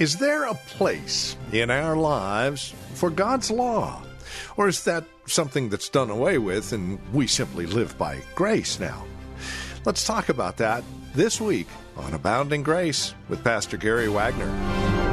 Is there a place in our lives for God's law? Or is that something that's done away with and we simply live by grace now? Let's talk about that this week on Abounding Grace with Pastor Gary Wagner.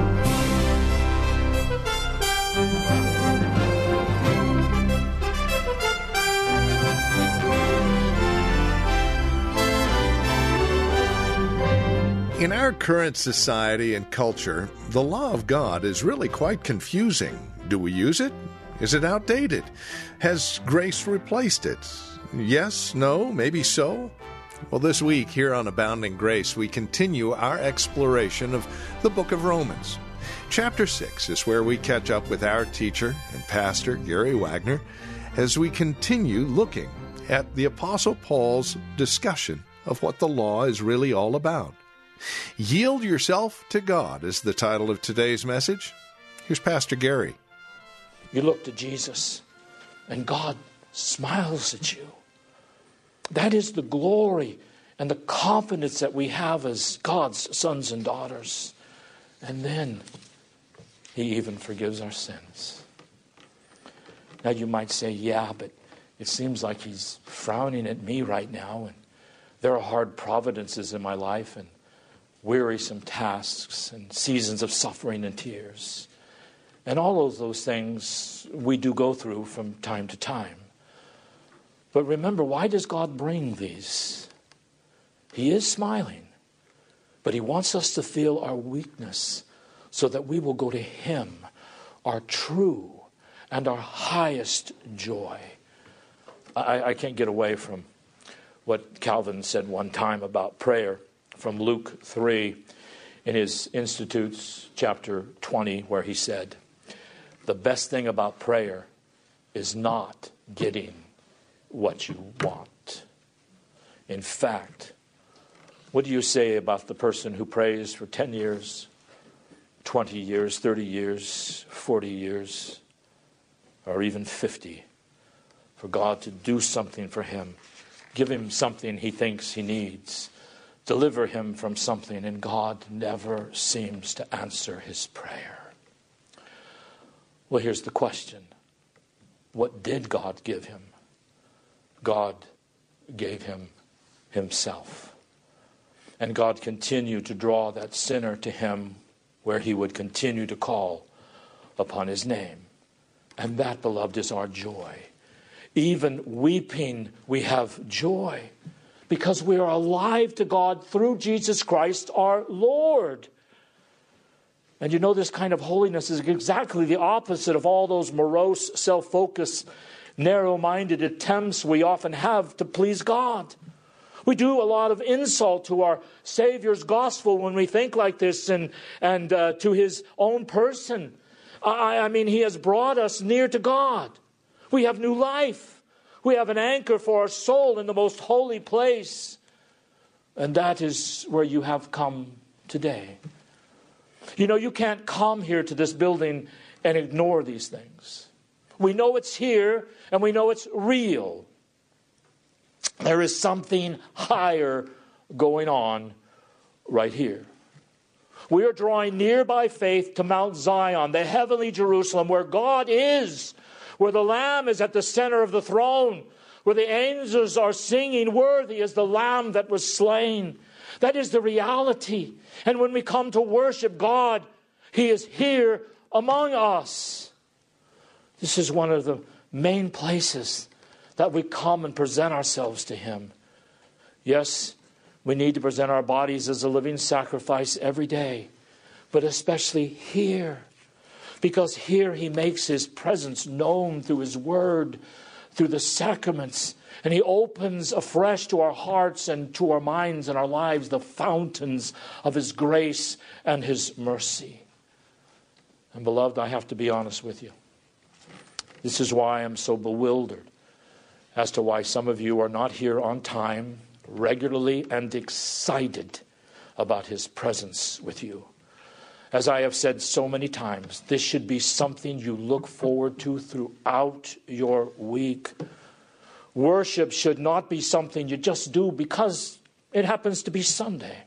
In our current society and culture, the law of God is really quite confusing. Do we use it? Is it outdated? Has grace replaced it? Yes, no, maybe so. Well, this week here on Abounding Grace, we continue our exploration of the book of Romans. Chapter 6 is where we catch up with our teacher and pastor, Gary Wagner, as we continue looking at the Apostle Paul's discussion of what the law is really all about. Yield Yourself to God is the title of today's message. Here's Pastor Gary. You look to Jesus, and God smiles at you. That is the glory and the confidence that we have as God's sons and daughters. And then He even forgives our sins. Now you might say, yeah, but it seems like He's frowning at me right now, and there are hard providences in my life, and wearisome tasks and seasons of suffering and tears. And all of those things we do go through from time to time. But remember, why does God bring these? He is smiling, but He wants us to feel our weakness so that we will go to Him, our true and our highest joy. I, I can't get away from what Calvin said one time about prayer from Book 3 in his Institutes, chapter 20, where he said, The best thing about prayer is not getting what you want. In fact, what do you say about the person who prays for 10 years, 20 years, 30 years, 40 years, or even 50 for God to do something for him, give him something he thinks he needs? Deliver him from something, and God never seems to answer his prayer. Well, here's the question What did God give him? God gave him himself. And God continued to draw that sinner to him where he would continue to call upon his name. And that, beloved, is our joy. Even weeping, we have joy because we are alive to God through Jesus Christ our Lord. And you know, this kind of holiness is exactly the opposite of all those morose, self focused, narrow minded attempts we often have to please God. We do a lot of insult to our Savior's gospel when we think like this and, and uh, to his own person. I, I mean, he has brought us near to God. We have new life. We have an anchor for our soul in the most holy place. And that is where you have come today. You know, you can't come here to this building and ignore these things. We know it's here and we know it's real. There is something higher going on right here. We are drawing near by faith to Mount Zion, the heavenly Jerusalem, where God is where the Lamb is at the center of the throne, where the angels are singing, Worthy is the Lamb that was slain. That is the reality. And when we come to worship God, He is here among us. This is one of the main places that we come and present ourselves to Him. Yes, we need to present our bodies as a living sacrifice every day, but especially here because here he makes his presence known through his word, through the sacraments. And He opens afresh to our hearts and to our minds and our lives the fountains of His grace and His mercy. And, beloved, I have to be honest with you. This is why I'm so bewildered as to why some of you are not here on time, regularly, and excited about His presence with you. As I have said so many times, this should be something you look forward to throughout your week. Worship should not be something you just do because it happens to be Sunday.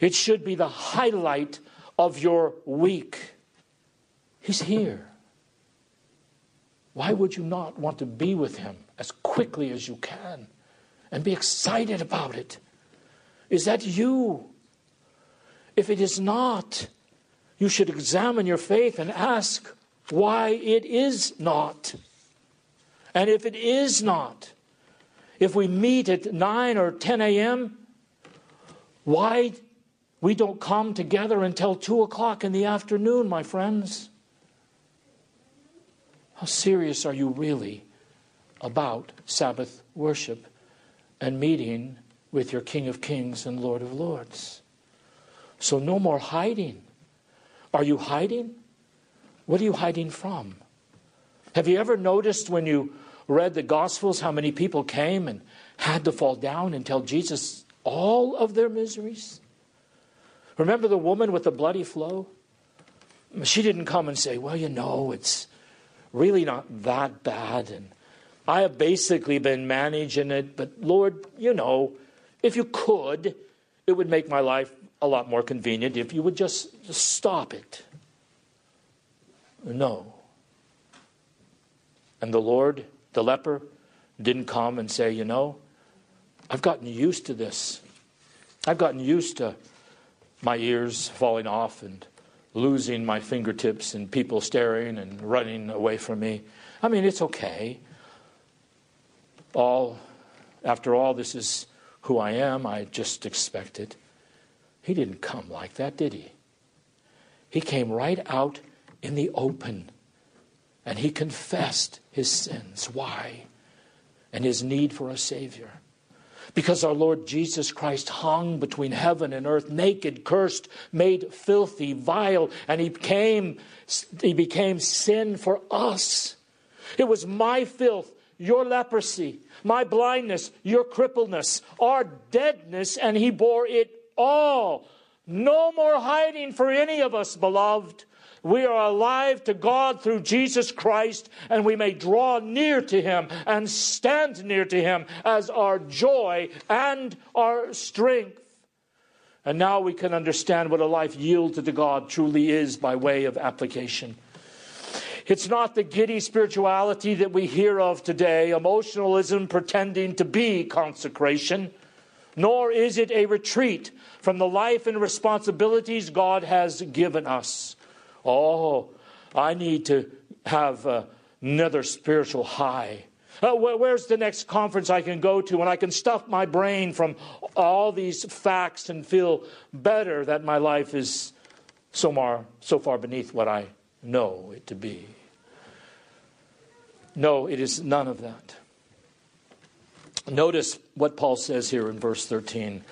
It should be the highlight of your week. He's here. Why would you not want to be with him as quickly as you can and be excited about it? Is that you? If it is not, you should examine your faith and ask why it is not. And if it is not, if we meet at 9 or 10 a.m., why we don't come together until 2 o'clock in the afternoon, my friends? How serious are you really about Sabbath worship and meeting with your King of Kings and Lord of Lords? So, no more hiding. Are you hiding? What are you hiding from? Have you ever noticed when you read the Gospels how many people came and had to fall down and tell Jesus all of their miseries? Remember the woman with the bloody flow? She didn't come and say, Well, you know, it's really not that bad. And I have basically been managing it, but Lord, you know, if you could, it would make my life a lot more convenient if you would just, stop it. No. And the Lord, the leper, didn't come and say, you know, I've gotten used to this. I've gotten used to my ears falling off and losing my fingertips and people staring and running away from me. I mean, it's okay. All, after all, this is who I am. I just expect it. He didn't come like that, did he? He came right out in the open and he confessed his sins. Why? And his need for a Savior because our Lord Jesus Christ hung between heaven and earth, naked, cursed, made filthy, vile, and he became, he became sin for us. It was my filth, your leprosy, my blindness, your crippleness, our deadness, and he bore it all. No more hiding for any of us, beloved. We are alive to God through Jesus Christ, and we may draw near to Him and stand near to Him as our joy and our strength. And now we can understand what a life yielded to God truly is by way of application. It's not the giddy spirituality that we hear of today, emotionalism pretending to be consecration, nor is it a retreat from the life and responsibilities God has given us. Oh, I need to have uh, another spiritual high. Uh, where's the next conference I can go to when I can stuff my brain from all these facts and feel better that my life is so far, so far beneath what I know it to be? No, it is none of that. Notice what Paul says here in verse 13.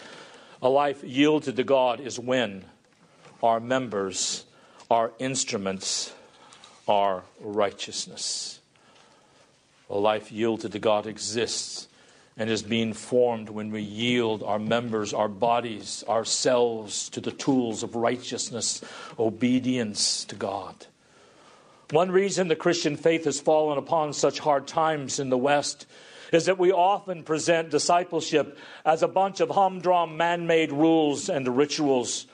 A life yielded to God is when our members our instruments our righteousness. A life yielded to God exists and is being formed when we yield our members, our bodies, ourselves to the tools of righteousness, obedience to God. One reason the Christian faith has fallen upon such hard times in the West is that we often present discipleship as a bunch of humdrum man made rules and rituals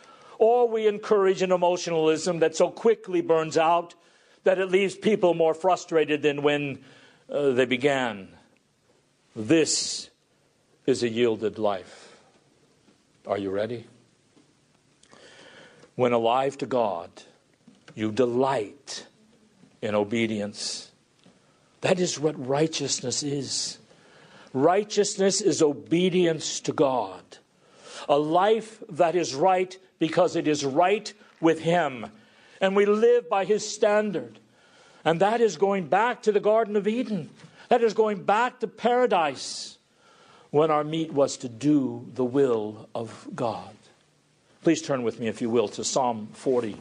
or we encourage an emotionalism that so quickly burns out that it leaves people more frustrated than when uh, they began. This is a yielded life. Are you ready? When alive to God, you delight in obedience. That is what righteousness is. Righteousness is obedience to God. A life that is right because it is right with Him. And we live by His standard. And that is going back to the Garden of Eden. That is going back to paradise when our meat was to do the will of God. Please turn with me, if you will, to Psalm 40.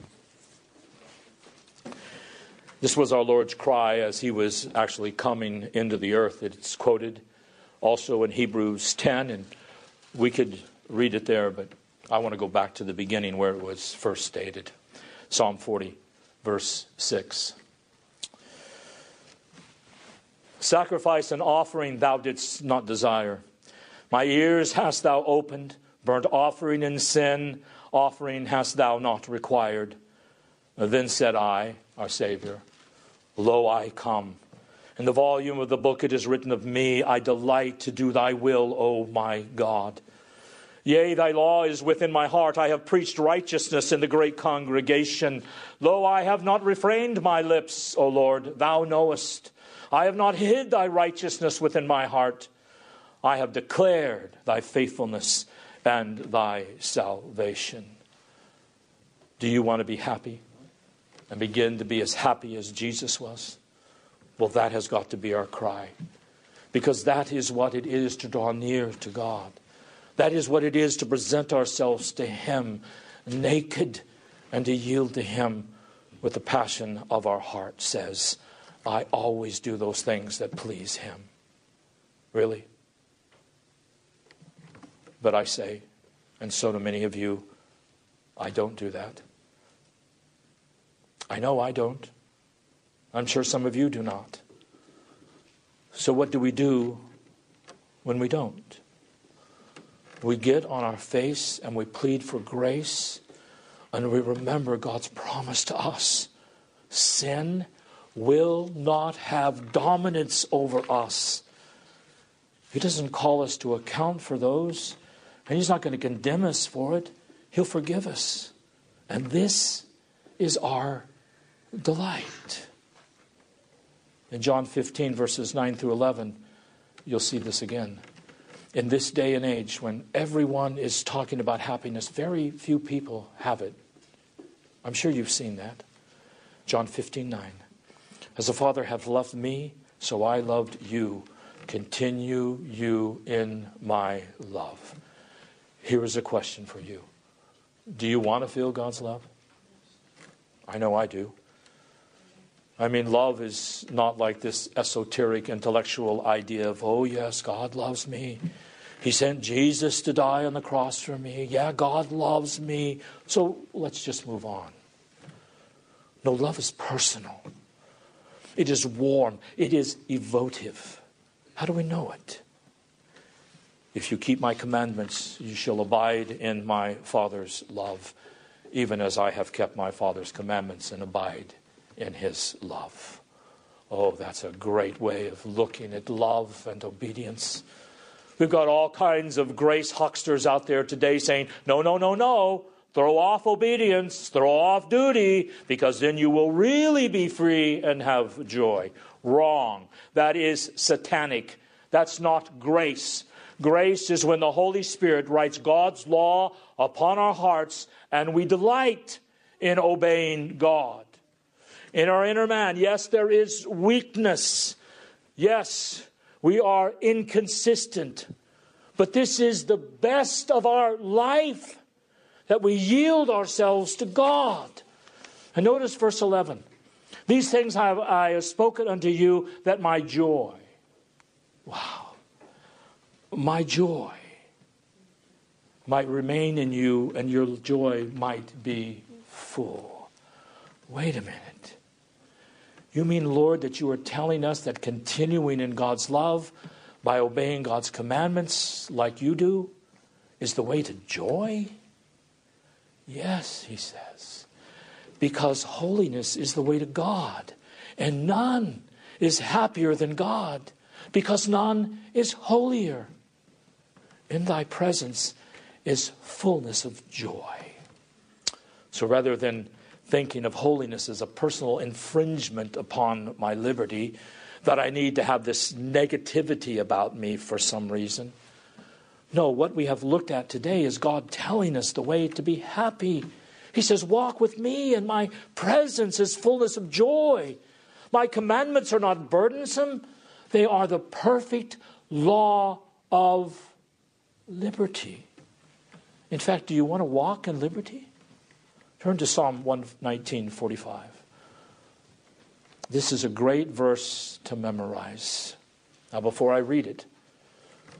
This was our Lord's cry as he was actually coming into the earth. It's quoted also in Hebrews 10, and we could read it there, but I want to go back to the beginning where it was first stated. Psalm 40, verse 6. Sacrifice and offering thou didst not desire. My ears hast thou opened, burnt offering and sin offering hast thou not required. Then said I, our Savior, Lo, I come. In the volume of the book it is written of me, I delight to do thy will, O my God. Yea, thy law is within my heart. I have preached righteousness in the great congregation. Lo, I have not refrained my lips, O Lord, thou knowest. I have not hid thy righteousness within my heart. I have declared thy faithfulness and thy salvation. Do you want to be happy and begin to be as happy as Jesus was? Well, that has got to be our cry because that is what it is to draw near to God. That is what it is to present ourselves to Him naked and to yield to Him with the passion of our heart says, I always do those things that please Him. Really? But I say, and so do many of you, I don't do that. I know I don't. I'm sure some of you do not. So, what do we do when we don't? We get on our face and we plead for grace and we remember God's promise to us. Sin will not have dominance over us. He doesn't call us to account for those, and He's not going to condemn us for it. He'll forgive us. And this is our delight. In John 15, verses 9 through 11, you'll see this again. In this day and age, when everyone is talking about happiness, very few people have it. I'm sure you've seen that. John 15, 9. As the Father hath loved me, so I loved you. Continue you in my love. Here is a question for you Do you want to feel God's love? I know I do. I mean, love is not like this esoteric intellectual idea of, oh, yes, God loves me. He sent Jesus to die on the cross for me. Yeah, God loves me. So let's just move on. No, love is personal, it is warm, it is evotive. How do we know it? If you keep my commandments, you shall abide in my Father's love, even as I have kept my Father's commandments and abide in his love. Oh, that's a great way of looking at love and obedience. We've got all kinds of grace hucksters out there today saying, no, no, no, no. Throw off obedience, throw off duty, because then you will really be free and have joy. Wrong. That is satanic. That's not grace. Grace is when the Holy Spirit writes God's law upon our hearts and we delight in obeying God in our inner man. Yes, there is weakness. Yes, we are inconsistent. But this is the best of our life that we yield ourselves to God. And notice verse 11. These things have I have spoken unto you that my joy, wow, my joy might remain in you and your joy might be full. Wait a minute. You mean, Lord, that you are telling us that continuing in God's love by obeying God's commandments like you do is the way to joy? Yes, he says, because holiness is the way to God, and none is happier than God, because none is holier. In thy presence is fullness of joy. So rather than thinking of holiness as a personal infringement upon my liberty, that I need to have this negativity about me for some reason. No, what we have looked at today is God telling us the way to be happy. He says, Walk with me, and my presence is fullness of joy. My commandments are not burdensome, They are the perfect law of liberty. In fact, do you want to walk in liberty? Turn to Psalm 119:45. This is a great verse to memorize. Now, before I read it,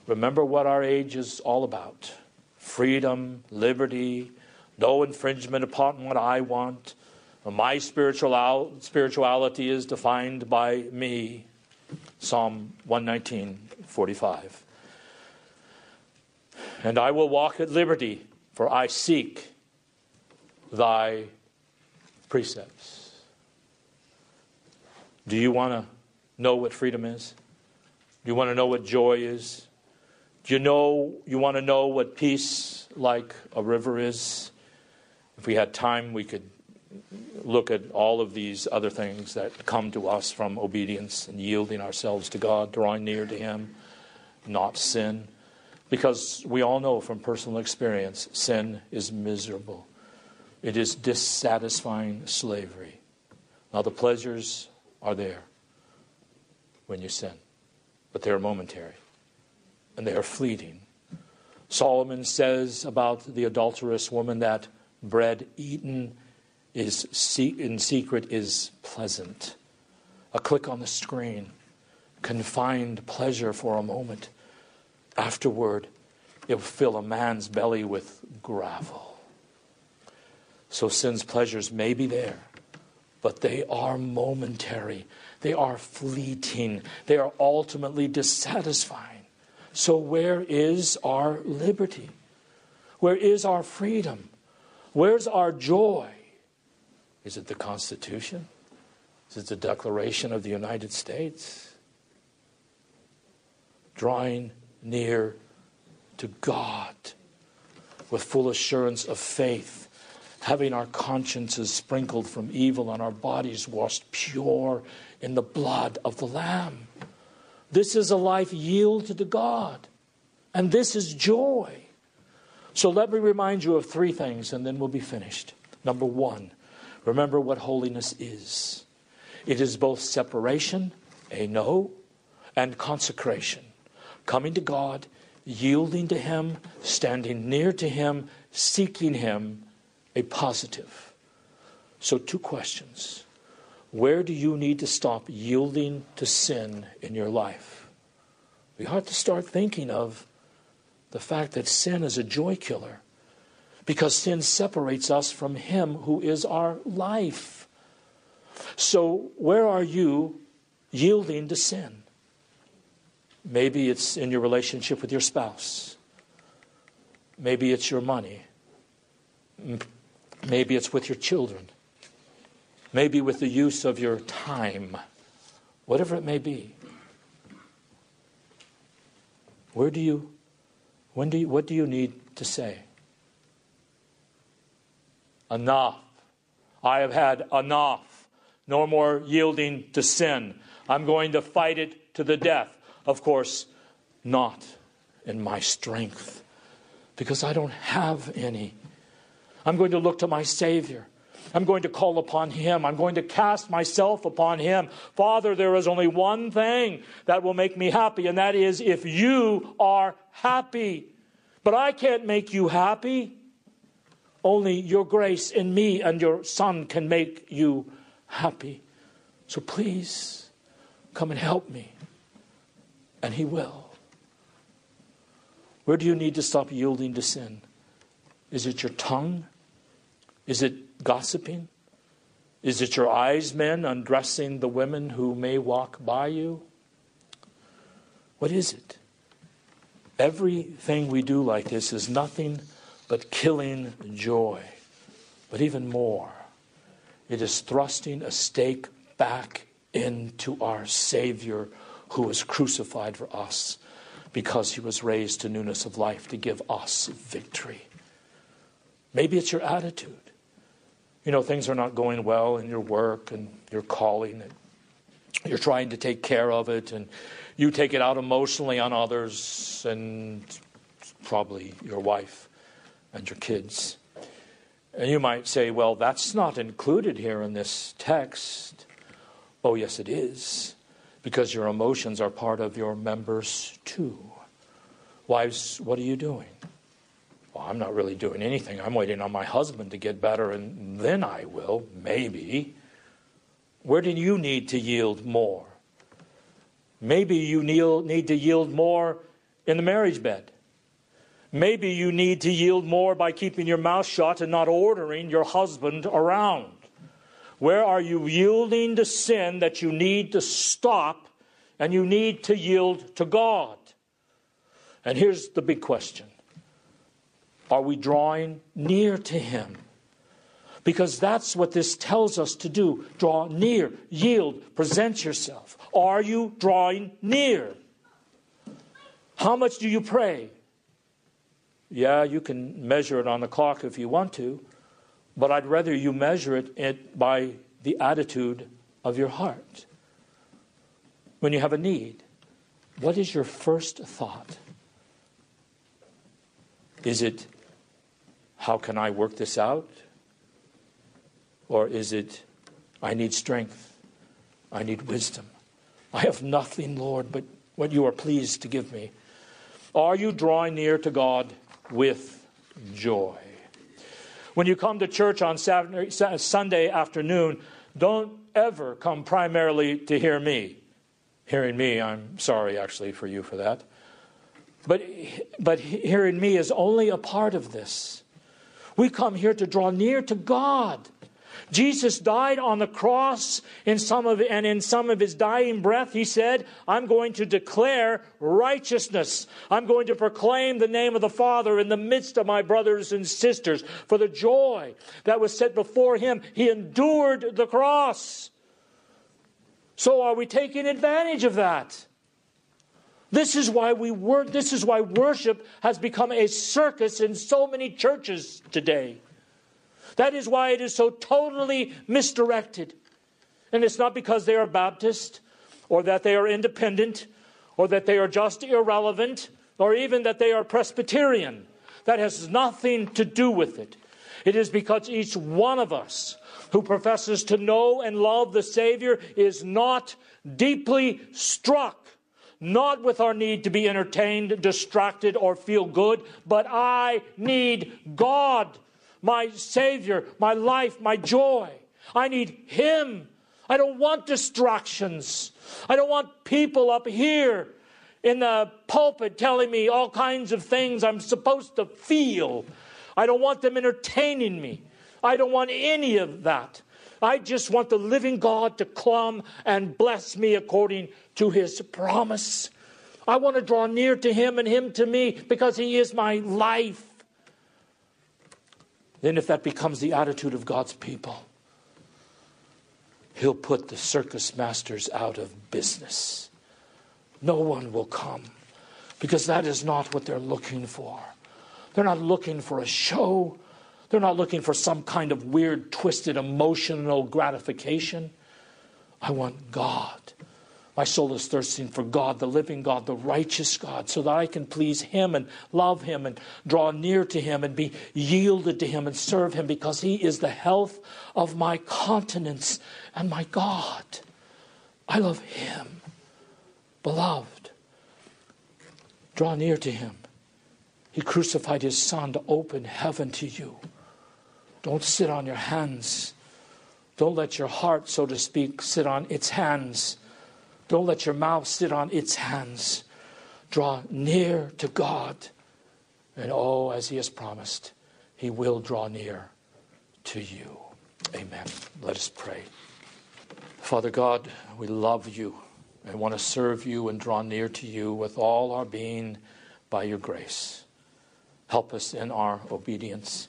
remember what our age is all about freedom, liberty, no infringement upon what I want. My spiritual, spirituality is defined by me. Psalm 119, 45. And I will walk at liberty, for I seek thy precepts. Do you want to know what freedom is? Do you want to know what joy is? Do you know you want to know what peace like a river is? If we had time, we could look at all of these other things that come to us from obedience and yielding ourselves to God, drawing near to Him, not sin. Because we all know from personal experience, sin is miserable. It is dissatisfying slavery. Now, the pleasures are there when you sin, but they are momentary and they are fleeting. Solomon says about the adulterous woman that bread eaten is in secret is pleasant. A click on the screen can find pleasure for a moment. Afterward, it will fill a man's belly with gravel. So sin's pleasures may be there, but they are momentary. They are fleeting. They are ultimately dissatisfying. So, where is our liberty? Where is our freedom? Where's our joy? Is it the Constitution? Is it the Declaration of the United States? Drawing near to God with full assurance of faith, having our consciences sprinkled from evil and our bodies washed pure in the blood of the Lamb. This is a life yielded to God, and this is joy. So let me remind you of three things, and then we'll be finished. Number one, Remember what holiness is it is both separation, a no, and consecration. Coming to God, yielding to Him, standing near to Him, seeking Him, a positive. So, two questions. Where do you need to stop yielding to sin in your life? We have to start thinking of the fact that sin is a joy killer because sin separates us from Him who is our life. So, where are you yielding to sin? Maybe it's in your relationship with your spouse. Maybe it's your money. Maybe it's with your children. Maybe with the use of your time. Whatever it may be. Where do you, when do you, what do you need to say? enough. I have had enough. No more yielding to sin. I'm going to fight it to the death. Of course, not in my strength, because I don't have any. I'm going to look to my Savior. I'm going to call upon Him. I'm going to cast myself upon Him. Father, there is only one thing that will make me happy, and that is if you are happy. But I can't make you happy. Only your grace in me and your Son can make you happy. So please come and help me. And He will. Where do you need to stop yielding to sin? Is it your tongue? Is it gossiping? Is it your eyes, men, undressing the women who may walk by you? What is it? Everything we do like this is nothing but killing joy. But even more, it is thrusting a stake back into our Savior who was crucified for us because he was raised to newness of life to give us victory. Maybe it's your attitude. You know, things are not going well in your work and your calling, and you're trying to take care of it, and you take it out emotionally on others and probably your wife and your kids. And you might say, well, that's not included here in this text. Oh, yes, it is. because your emotions are part of your members too. Wives, what are you doing? Well, I'm not really doing anything. I'm waiting on my husband to get better, and then I will, maybe. Where do you need to yield more? Maybe you need to yield more in the marriage bed. Maybe you need to yield more by keeping your mouth shut and not ordering your husband around. Where are you yielding to sin that you need to stop and you need to yield to God? And here's the big question Are we drawing near to Him? Because that's what this tells us to do draw near, yield, present yourself. Are you drawing near? How much do you pray? Yeah, you can measure it on the clock if you want to, but I'd rather you measure it by the attitude of your heart. When you have a need, what is your first thought? Is it, how can I work this out? Or is it, I need strength, I need wisdom? I have nothing, Lord, but what you are pleased to give me. Are you drawing near to God with joy? When you come to church on Saturday, Sunday afternoon, don't ever come primarily to hear me. Hearing me, I'm sorry actually for you for that. But, but hearing me is only a part of this. We come here to draw near to God. Jesus died on the cross in some of, and in some of his dying breath, he said, I'm going to declare righteousness. I'm going to proclaim the name of the Father in the midst of my brothers and sisters. For the joy that was set before him, he endured the cross. So are we taking advantage of that? This is why we work, this is why worship has become a circus in so many churches today. That is why it is so totally misdirected. And it's not because they are Baptist or that they are independent or that they are just irrelevant or even that they are Presbyterian. That has nothing to do with it. It is because each one of us who professes to know and love the Savior is not deeply struck, not with our need to be entertained, distracted, or feel good, but I need God my Savior, my life, my joy. I need Him. I don't want distractions. I don't want people up here in the pulpit telling me all kinds of things I'm supposed to feel. I don't want them entertaining me. I don't want any of that. I just want the living God to come and bless me according to his promise. I want to draw near to him and him to me because he is my life then if that becomes the attitude of God's people, He'll put the circus masters out of business. No one will come because that is not what they're looking for. They're not looking for a show. They're not looking for some kind of weird, twisted emotional gratification. I want God. My soul is thirsting for God, the living God, the righteous God, so that I can please Him and love Him and draw near to Him and be yielded to Him and serve Him because He is the health of my continence and my God. I love Him. Beloved, draw near to Him. He crucified His Son to open heaven to you. Don't sit on your hands. Don't let your heart, so to speak, sit on its hands don't let your mouth sit on its hands. Draw near to God. And oh, as He has promised, He will draw near to you. Amen. Let us pray. Father God, we love you and want to serve you and draw near to you with all our being by your grace. Help us in our obedience.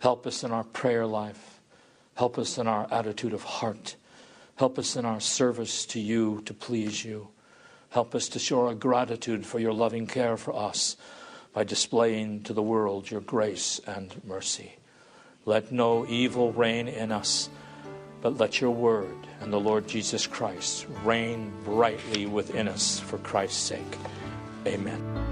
Help us in our prayer life. Help us in our attitude of heart. Help us in our service to you to please you. Help us to show our gratitude for your loving care for us by displaying to the world your grace and mercy. Let no evil reign in us, but let your word and the Lord Jesus Christ reign brightly within us for Christ's sake. Amen.